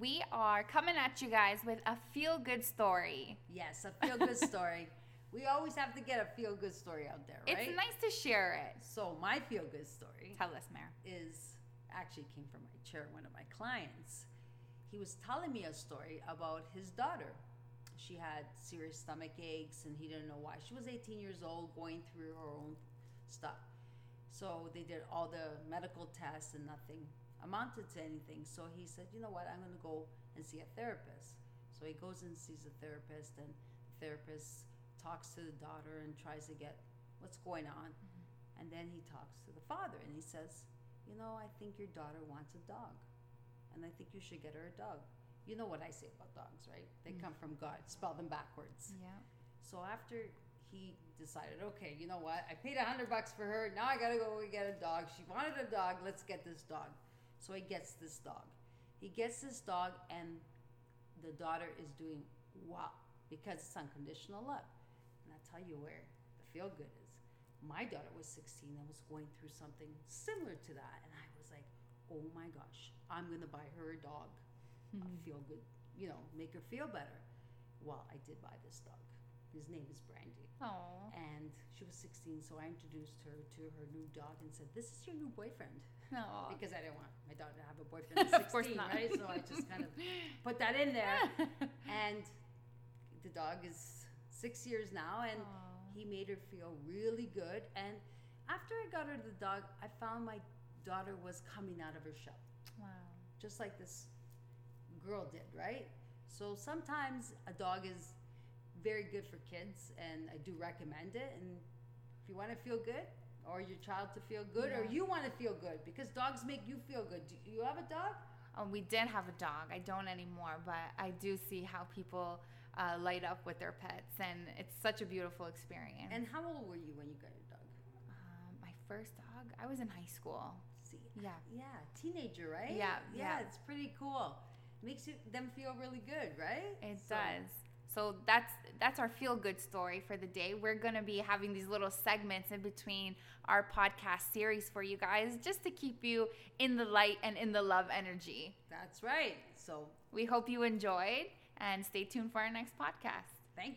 We are coming at you guys with a feel good story. Yes, a feel good story. we always have to get a feel good story out there, right? It's nice to share it. So, my feel good story Tell us, Mare. is actually came from my chair, one of my clients. He was telling me a story about his daughter. She had serious stomach aches and he didn't know why. She was 18 years old, going through her own stuff. So they did all the medical tests and nothing amounted to anything. So he said, you know what, I'm going to go and see a therapist. So he goes and sees a therapist, and the therapist talks to the daughter and tries to get what's going on. Mm-hmm. And then he talks to the father and he says, You know, I think your daughter wants a dog. And I think you should get her a dog. You know what I say about dogs, right? They come mm. from God, spell them backwards. Yeah. So after he decided, okay, you know what? I paid a hundred bucks for her. Now I gotta go and get a dog. She wanted a dog. Let's get this dog. So he gets this dog. He gets this dog, and the daughter is doing wow because it's unconditional love. And I tell you where the feel good is. My daughter was 16 and was going through something similar to that, and I was like, oh my gosh, I'm gonna buy her a dog. A mm-hmm. feel good, you know, make her feel better. Well, I did buy this dog. His name is Brandy. Oh. Was 16, so I introduced her to her new dog and said, This is your new boyfriend. No. Because I didn't want my daughter to have a boyfriend at 16, Of course not. right? So I just kind of put that in there. and the dog is six years now, and Aw. he made her feel really good. And after I got her the dog, I found my daughter was coming out of her shell Wow. just like this girl did, right? So sometimes a dog is very good for kids, and I do recommend it. And if you want to feel good, or your child to feel good, or you want to feel good, because dogs make you feel good. Do you have a dog? Oh, we did have a dog. I don't anymore, but I do see how people uh, light up with their pets, and it's such a beautiful experience. And how old were you when you got your dog? um, my first dog, I was in high school. See, Yeah. yeah, teenager, right? Yeah, yeah, yeah. it's pretty cool. Makes you, them feel really good, right? It So- does. So that's that's our feel good story for the day. We're gonna be having these little segments in between our podcast series for you guys, just to keep you in the light and in the love energy. That's right. So We hope you enjoyed, and stay tuned for our next podcast. thank you.